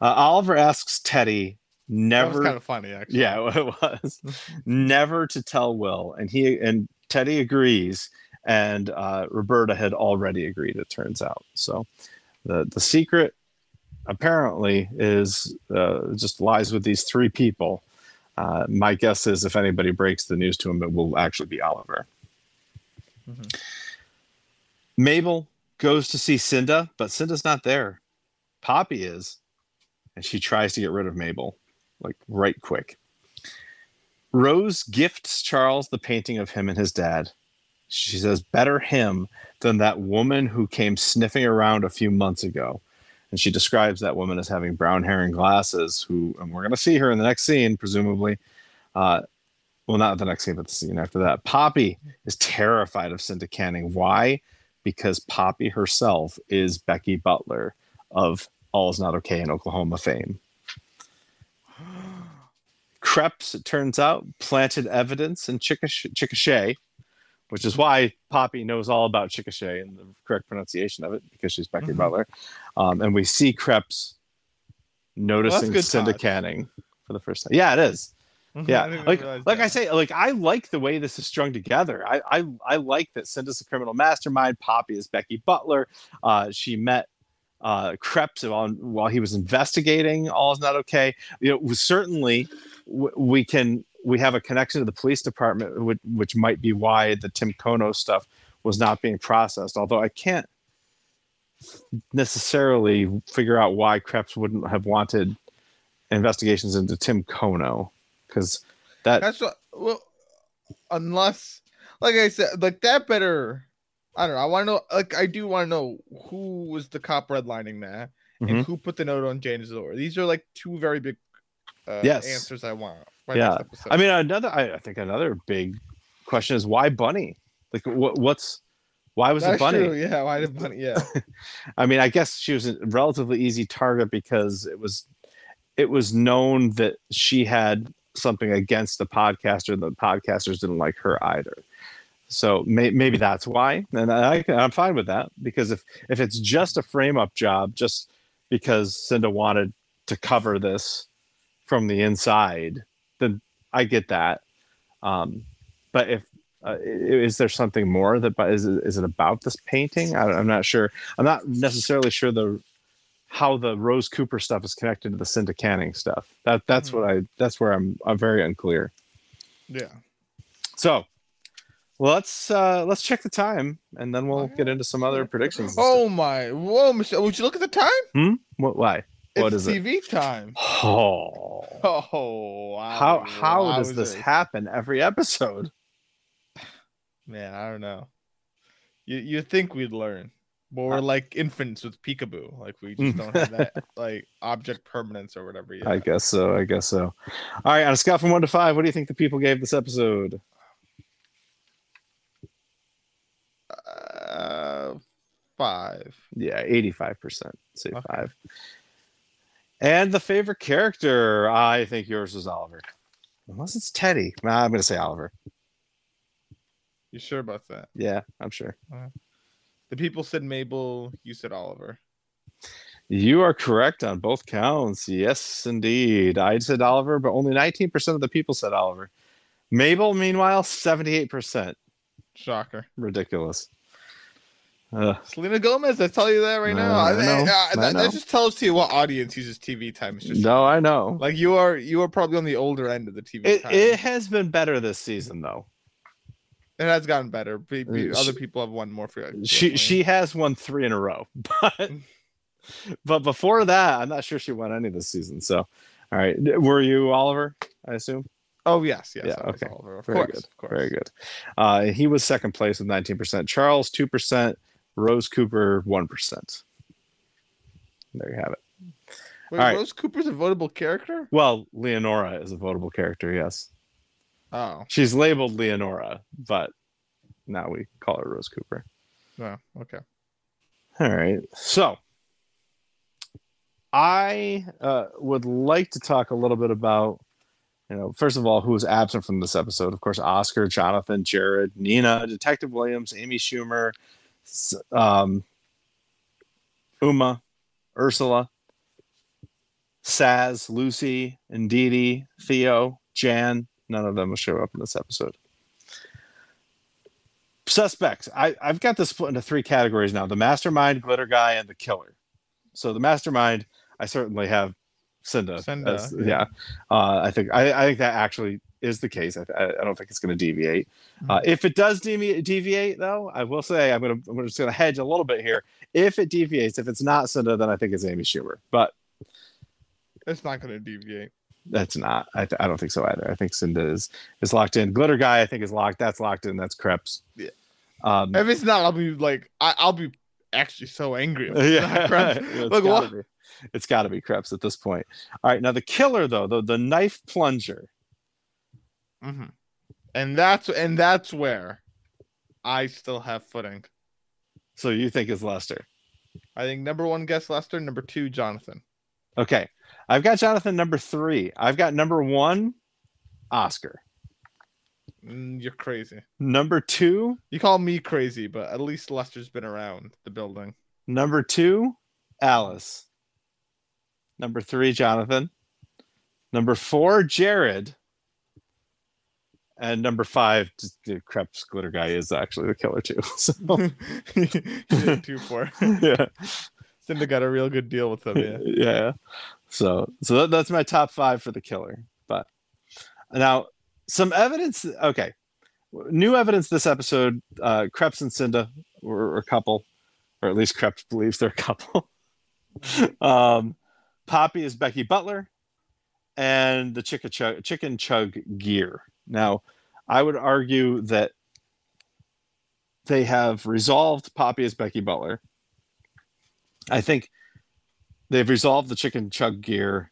uh, Oliver asks Teddy never kind of funny, actually. yeah, [LAUGHS] it was never to tell Will, and he and Teddy agrees, and uh, Roberta had already agreed. It turns out, so the the secret apparently is uh, just lies with these three people. Uh, my guess is if anybody breaks the news to him, it will actually be Oliver. Mhm. Mabel goes to see Cinda, but Cinda's not there. Poppy is, and she tries to get rid of Mabel, like right quick. Rose gifts Charles the painting of him and his dad. She says, better him than that woman who came sniffing around a few months ago. And she describes that woman as having brown hair and glasses, who, and we're going to see her in the next scene, presumably. Uh, well, not the next scene, but the scene after that. Poppy is terrified of Cinda Canning. Why? Because Poppy herself is Becky Butler of All's Not Okay in Oklahoma fame. [GASPS] Kreps, it turns out, planted evidence in Chickasha, which is why Poppy knows all about Chickasha and the correct pronunciation of it because she's Becky Mhm. Butler. Um, and we see Kreps noticing good Cinda. Canning for the first time. Yeah, it is. Mhm, Yeah, I like like I say, like I like the way this is strung together. I I, I like that Cinda's a criminal mastermind. Poppy is Becky Butler. Uh, she met uh, Kreps while, while he was investigating. All is not okay. You know, certainly w- we can we have a connection to the police department, which, which might be why the Tim Kono stuff was not being processed. Although I can't necessarily figure out why Kreps wouldn't have wanted investigations into Tim Kono because that That's what. Well, unless, like I said, like that better. I don't know. I want to know. Like I do want to know who was the cop redlining that, Mhm. and who put the note on Jane's door. These are like two very big uh, Yes. answers I want. Yeah. I mean, another. I, I think another big question is why Bunny? Like, what? What's why was That's it Bunny? true. Yeah, why did Bunny? Yeah, [LAUGHS] I mean, I guess she was a relatively easy target because it was it was known that she had something against the podcaster. And the podcasters didn't like her either. So may, maybe that's why, and I, I'm fine with that because if if it's just a frame up job, just because Cinda wanted to cover this from the inside, then I get that. Um, but if uh, is there something more that but is it, is it about this painting? I, I'm not sure. I'm not necessarily sure the how the Rose Cooper stuff is connected to the Cinda Canning stuff. That that's what I that's where I'm I'm very unclear. yeah. So let's uh let's check the time and then we'll get into some other predictions. Oh my! Whoa, Michelle! Would you look at the time? stuff. what why? What it's is it? TV time. [SIGHS] Oh. Oh, wow. How how does this happen every episode? [SIGHS] Man, I don't know. You you think we'd learn, but we're like infants with peekaboo. Like we just don't have that [LAUGHS] like object permanence or whatever yet. I guess so. I guess so. All right, on a scale from one to five, what do you think the people gave this episode? Uh, five. Yeah, eighty-five percent. Say Okay. five. And the favorite character, I think yours is Oliver, unless it's Teddy. Nah, I'm gonna say Oliver. You sure about that? Yeah, I'm sure. The people said Mabel. You said Oliver. You are correct on both counts. Yes, indeed. I said Oliver, but only 19% of the people said Oliver. Mabel, meanwhile, 78%. Shocker. Ridiculous. Uh, Selena Gomez. I tell you that right now. I I- know, I- I that, know. that just tells you what audience uses TV time. It's just no, I know. like you are. You are probably on the older end of the TV It, time. it has been better this season, though. It has gotten better. Be- be- Uh, other people have won more for She she has won three in a row, [LAUGHS] but but before that, I'm not sure she won any this season. So, all right, were you Oliver? I assume. Oh yes, yes. Yeah, okay. Oliver. Of Very course, good. of course. Very good. Uh, he was second place with 19%. Charles, 2%. Rose Cooper, 1%. There you have it. Wait, All right. Rose Cooper's a votable character? Well, Leonora is a votable character, yes. Oh, She's labeled Leonora, but now we call her Rose Cooper. no, okay. All right. So I uh, would like to talk a little bit about, you know, first of all, who was absent from this episode. Of course, Oscar, Jonathan, Jared, Nina, Detective Williams, Amy Schumer, um, Uma, Ursula, Sazz, Lucy, Ndidi, Theo, Jan. None of them will show up in this episode. Suspects. I, I've got this split into three categories now the mastermind, glitter guy, and the killer. So the mastermind, I certainly have Cinda. Cinda, as- yeah. yeah. Uh, I think I, I think that actually is the case. I, I don't think it's going to deviate. Uh, if it does deviate, deviate, though, I will say I'm going to I'm just going to hedge a little bit here. If it deviates, if it's not Cinda, then I think it's Amy Schumer. But It's not going to deviate. that's not. I, th- I don't think so either. I think Cinda is is locked in. Glitter guy, I think is locked. That's locked in. That's Kreps. Yeah. Um, If it's not, I'll be like, I, I'll be actually so angry. if it's not yeah, Kreps. [LAUGHS] gotta what? be. It's got to be Kreps at this point. All right, now the killer though, the the knife plunger. Hmm And that's and that's where I still have footing. So you think is Lester? I think number one guess Lester, number two Jonathan. Okay, I've got Jonathan number three. I've got number one, Oscar. Mm, you're crazy. Number two, You call me crazy, but at least Lester's been around the building. number two, Alice. Number three, Jonathan. Number four, Jared. And number five, the Kreps glitter guy is actually the killer too. [LAUGHS] So [LAUGHS] two four. [LAUGHS] yeah. Cinda got a real good deal with them. Yeah. yeah. So so that, that's my top five for the killer. But now some evidence. Okay, new evidence this episode. Uh, Kreps and Cinda were a couple, or at least Kreps believes they're a couple. um, Poppy is Becky Butler, and the chicken chug, chicken chug gear. Now, I would argue that they have resolved Poppy as Becky Butler. I think they've resolved the chicken chug gear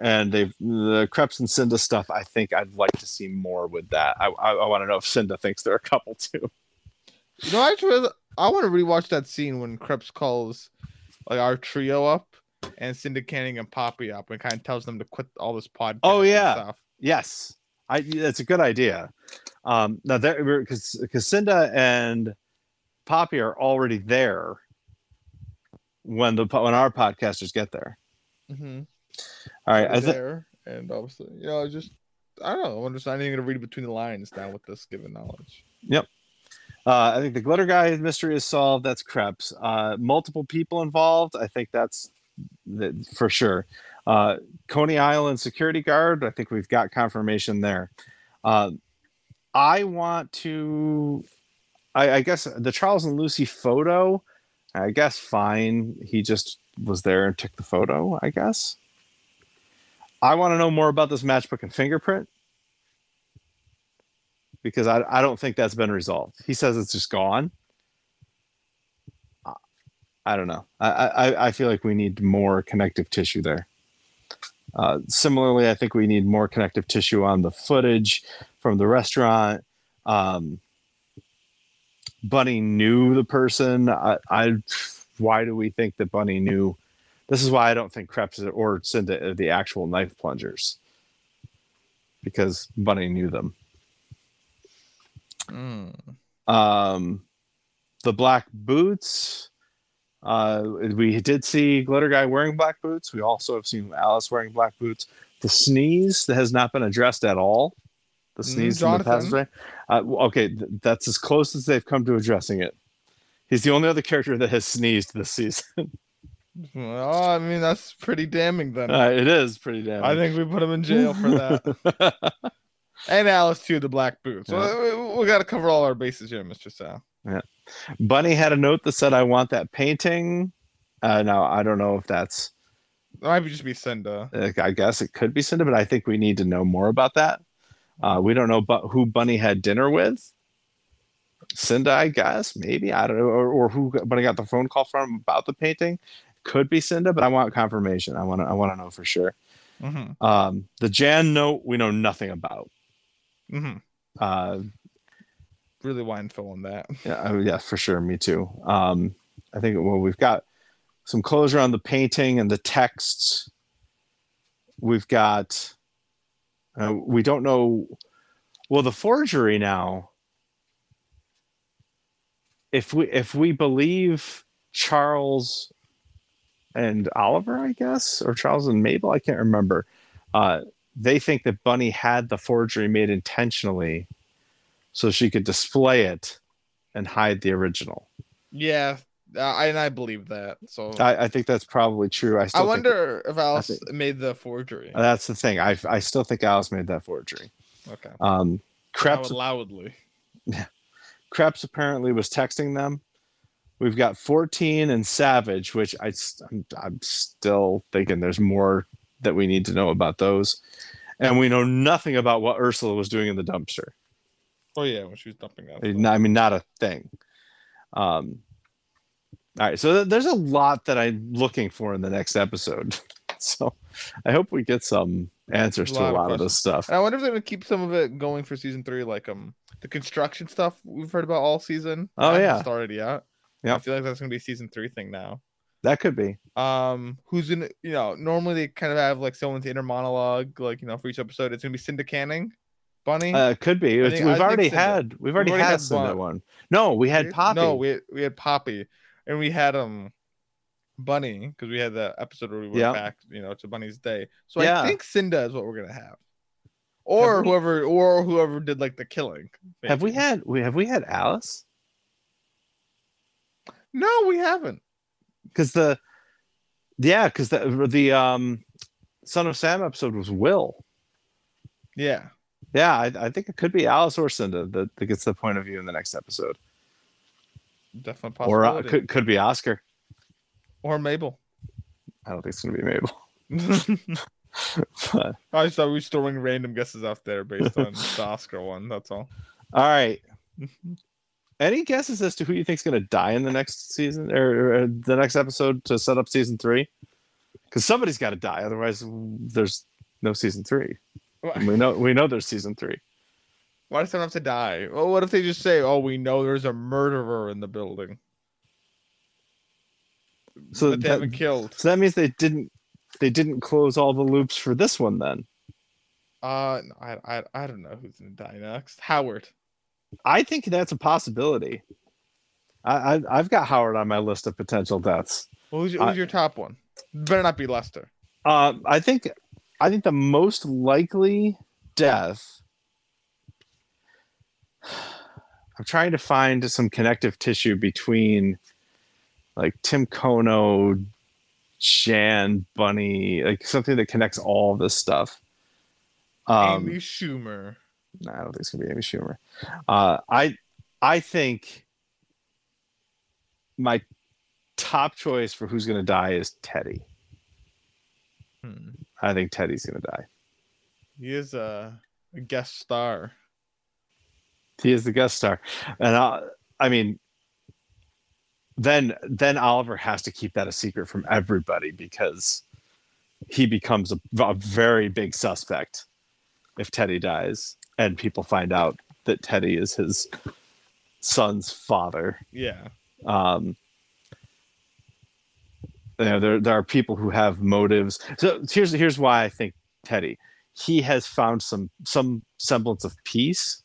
and they've the Kreps and Cinda stuff. I think I'd like to see more with that. I, I, I want to know if Cinda thinks they're a couple too. You know, actually, I want to rewatch that scene when Kreps calls like our trio up and Cinda Canning and Poppy up and kind of tells them to quit all this podcast. Oh, yeah. stuff. Yes, I. That's a good idea. Um, now there because Cinda and Poppy are already there when the when our podcasters get there. Mhm. All right, I They're there, and obviously, you know, just I don't know. I'm just not even gonna read between the lines now with this given knowledge. Yep. Uh, I think the glitter guy mystery is solved. That's Kreps. Uh, multiple people involved. I think that's that for sure. Uh, Coney Island security guard. I think we've got confirmation there. Uh, I want to. I, I guess the Charles and Lucy photo. I guess fine. He just was there and took the photo. I guess. I want to know more about this matchbook and fingerprint because I, I don't think that's been resolved. He says it's just gone. I- don't know. I, I, I feel like we need more connective tissue there. Uh, similarly, I think we need more connective tissue on the footage from the restaurant. Um, Bunny knew the person. I, I, why do we think that Bunny knew? This is why I don't think Kreps or Cinda are the actual knife plungers because Bunny knew them. Mm. Um, the black boots. Uh, we did see Glitter Guy wearing black boots. We also have seen Alice wearing black boots. The sneeze that has not been addressed at all. The Mm, sneeze in the passageway. Uh, okay, th- that's as close as they've come to addressing it. He's the only other character that has sneezed this season. [LAUGHS] Well, I mean, that's pretty damning then. Uh, it is pretty damn. I think we put him in jail for that. [LAUGHS] and Alice too, the black boots. Yeah. Well, we, we got to cover all our bases here, Mister Sal. Bunny had a note that said, "I want that painting." Uh, now I don't know if that's It might be just be Cinda. I guess it could be Cinda, but I think we need to know more about that. Uh, we don't know bu- who Bunny had dinner with. Cinda, I guess, maybe I don't know, or, or who Bunny got the phone call from about the painting. Could be Cinda, but I want confirmation. I want to. I want to know for sure. Mhm. Um, the Jan note we know nothing about. Mm-hmm. Uh, Really mindful on that. [LAUGHS] yeah, oh, yeah, for sure. Me too. Um, I think well, we've got some closure on the painting and the texts. We've got. Uh, we don't know. Well, the forgery now. If we if we believe Charles and Oliver, I guess, or Charles and Mabel, I can't remember. Uh, they think that Bunny had the forgery made intentionally, so she could display it and hide the original. Yeah, I, and I believe that. So I, I think that's probably true. I I wonder if Alice think- made the forgery. that's the thing. I I still think Alice made that forgery. Okay. Um, Kreps Loud- loudly. [LAUGHS] Kreps apparently was texting them. We've got 14 and Savage, which I I'm, I'm still thinking there's more that we need to know about those, and we know nothing about what Ursula was doing in the dumpster. Oh yeah, when she was dumping that. I mean, I mean, not a thing. Um, all right, so th- there's a lot that I'm looking for in the next episode. [LAUGHS] So I hope we get some answers to a lot of this questions. stuff. And I wonder if they're gonna keep some of it going for season three, like um the construction stuff we've heard about all season. Oh, yeah. started yet. Yeah. I feel like that's gonna be a season three thing now. That could be. Um, who's in? You know, normally they kind of have like someone's inner monologue, like you know, for each episode. It's gonna be Cinda Canning, Bunny. Uh, could be. Think- we've already had. We've already, already had, had Cinda one. No, we had Poppy. No, we had, we had Poppy, and we had um Bunny because we had the episode where we went Yeah. back, you know, to Bunny's day. So Yeah. I think Cinda is what we're gonna have, or Have we- whoever, or whoever did like the killing. have we had? We have we had Alice? No, we haven't. Because the, yeah, because the the um, Son of Sam episode was Will. Yeah, Yeah, I, I think it could be Alice or Cinda that, that gets the point of view in the next episode, definitely possible. or uh, could could be Oscar. or Mabel. I don't think it's gonna be Mabel. [LAUGHS] But- I just thought we were throwing random guesses out there based on the Oscar one. That's all. all right. [LAUGHS] Any guesses as to who you think's gonna die in the next season or, or the next episode to set up season three? Because somebody's got to die, otherwise there's no season three. We know we know there's season three. Why does someone have to die? Well, what if they just say, "Oh, we know there's a murderer in the building So that they that- haven't killed"? So that means they didn't they didn't close all the loops for this one then. Uh, I, I, I don't know who's gonna die next. Howard. I think that's a possibility. I, I I've got Howard on my list of potential deaths. Well, who's, who's I- your top one? Better not be Lester. Uh, I think I think the most likely death. [SIGHS] I'm trying to find some connective tissue between, like Tim Kono, Jan, Bunny, like something that connects all this stuff. Um, Amy Schumer. No, I don't think it's gonna be Amy Schumer. Uh, I I think my top choice for who's gonna die is Teddy. Hmm. I think Teddy's gonna die. He is a, a guest star. He is the guest star, and I, I mean, then then Oliver has to keep that a secret from everybody because he becomes a, a very big suspect if Teddy dies, and people find out that Teddy is his son's father. Yeah. um you know there there are people who have motives. So here's here's why i think teddy he has found some some semblance of peace.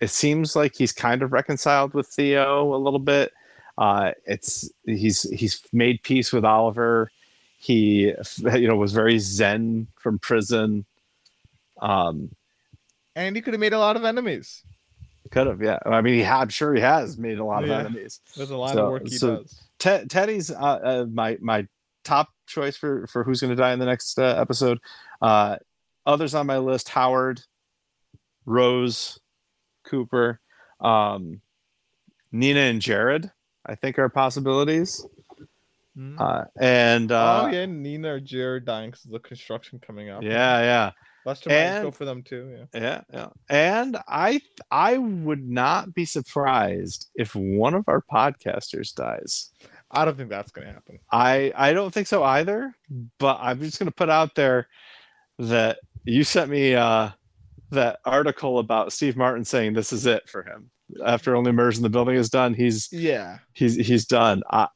It seems like he's kind of reconciled with theo a little bit. Uh it's he's he's made peace with oliver. He you know was very zen from prison. Um And he could have made a lot of enemies. could have yeah. I mean he i'm sure he has made a lot of enemies. There's a lot So- of work he so- does. Ted, Teddy's uh, uh, my my top choice for for who's going to die in the next uh, episode. Uh, others on my list: Howard, Rose, Cooper, um, Nina, and Jared. I think are possibilities. Hmm. Uh, and uh, oh yeah, Nina or Jared dying because of the construction coming up. yeah, yeah, Lester might go And- for them too. Yeah. yeah, yeah. And I I would not be surprised if one of our podcasters dies. I don't think that's gonna happen. I I don't think so either, but I'm just gonna put out there that you sent me uh that article about Steve Martin saying this is it for him after Only Murders in the Building is done. He's Yeah, he's he's done. I,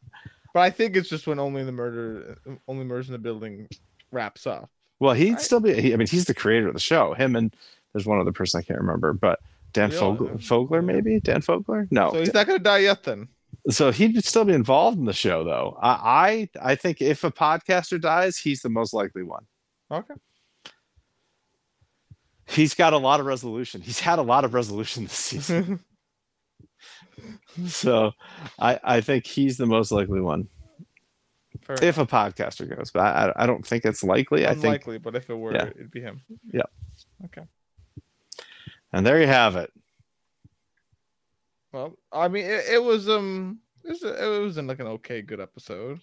but I think it's just when only the murder, only murders in the building, wraps up. well, he'd Right. still be. He, I mean, he's the creator of the show. Him and there's one other person I can't remember, but Dan Fogler. Fogler maybe Dan Fogler. No, So he's not gonna die yet. Then so he'd still be involved in the show though. I I, I think if a podcaster dies, he's the most likely one. okay. He's got a lot of resolution. He's had a lot of resolution this [LAUGHS] season. so I I think he's the most likely one. Fair if a podcaster goes, but I, I don't think it's likely. I think, Unlikely, but if it were, Yeah. it'd be him. Yeah. Okay. And there you have it. Well, I mean, it, it was um, it was, it was in like an okay, good episode.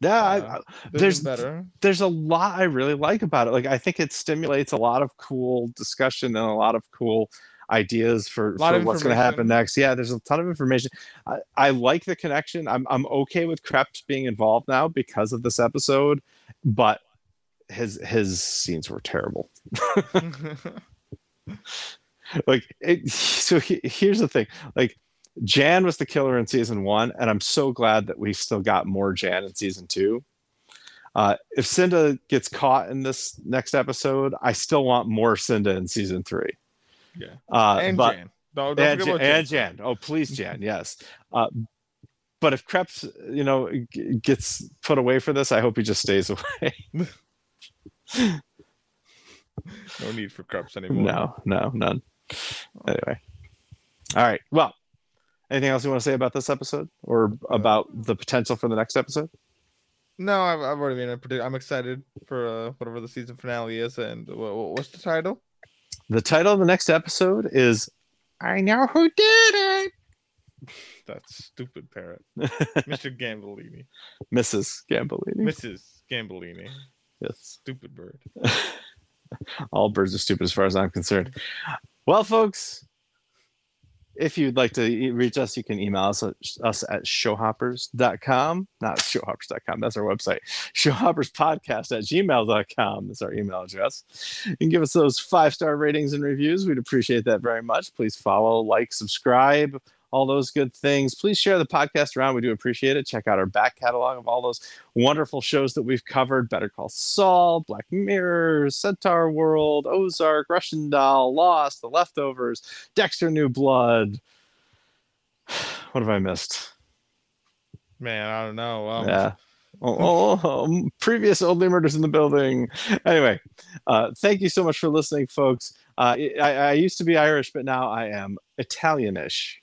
Yeah, Uh, I, There's there's better. there's a lot I really like about it. Like I think it stimulates a lot of cool discussion and a lot of cool ideas for, for what's going to happen next. Yeah, there's a ton of information. I, I like the connection. I'm I'm okay with Kreps being involved now because of this episode, but his his scenes were terrible. [LAUGHS] [LAUGHS] [LAUGHS] [LAUGHS] like it, [LAUGHS] so he, here's the thing. Like jan was the killer in season one and i'm so glad that we still got more jan in season two. Uh, if cinda gets caught in this next episode i still want more cinda in season three. Yeah. uh, and but Jan. No, don't and, Jan, about and jan. Oh please jan [LAUGHS] yes. Uh, but if kreps you know g- gets put away for this i hope he just stays away. No need for Kreps anymore. no no none anyway all right well anything else you want to say about this episode or about the potential for the next episode No, I've, I've already made a prediction. I'm excited for uh, whatever the season finale is. And what, what's the title? the title of the next episode is i know who did it [LAUGHS] That stupid parrot, [LAUGHS] Mr. Gambolini, mrs gambolini Mrs. Gambolini, yes stupid bird. [LAUGHS] all birds are stupid as far as i'm concerned. Well folks if you'd like to reach us you can email us at, us at showhoppers.com not showhoppers.com that's our website. showhopperspodcast at gmail.com is our email address. You can give us those five star ratings and reviews. We'd appreciate that very much. Please follow like subscribe all those good things please share the podcast around we do appreciate it check out our back catalog of all those wonderful shows that we've covered Better Call Saul, Black Mirror, Centaur World, Ozark, Russian Doll, Lost, The Leftovers, Dexter New Blood. [SIGHS] What have I missed? Man, I don't know. Um, yeah. Oh, oh, oh, previous Only Murders in the Building. Anyway, uh, thank you so much for listening, folks. Uh, I, I used to be Irish, but now I am Italianish.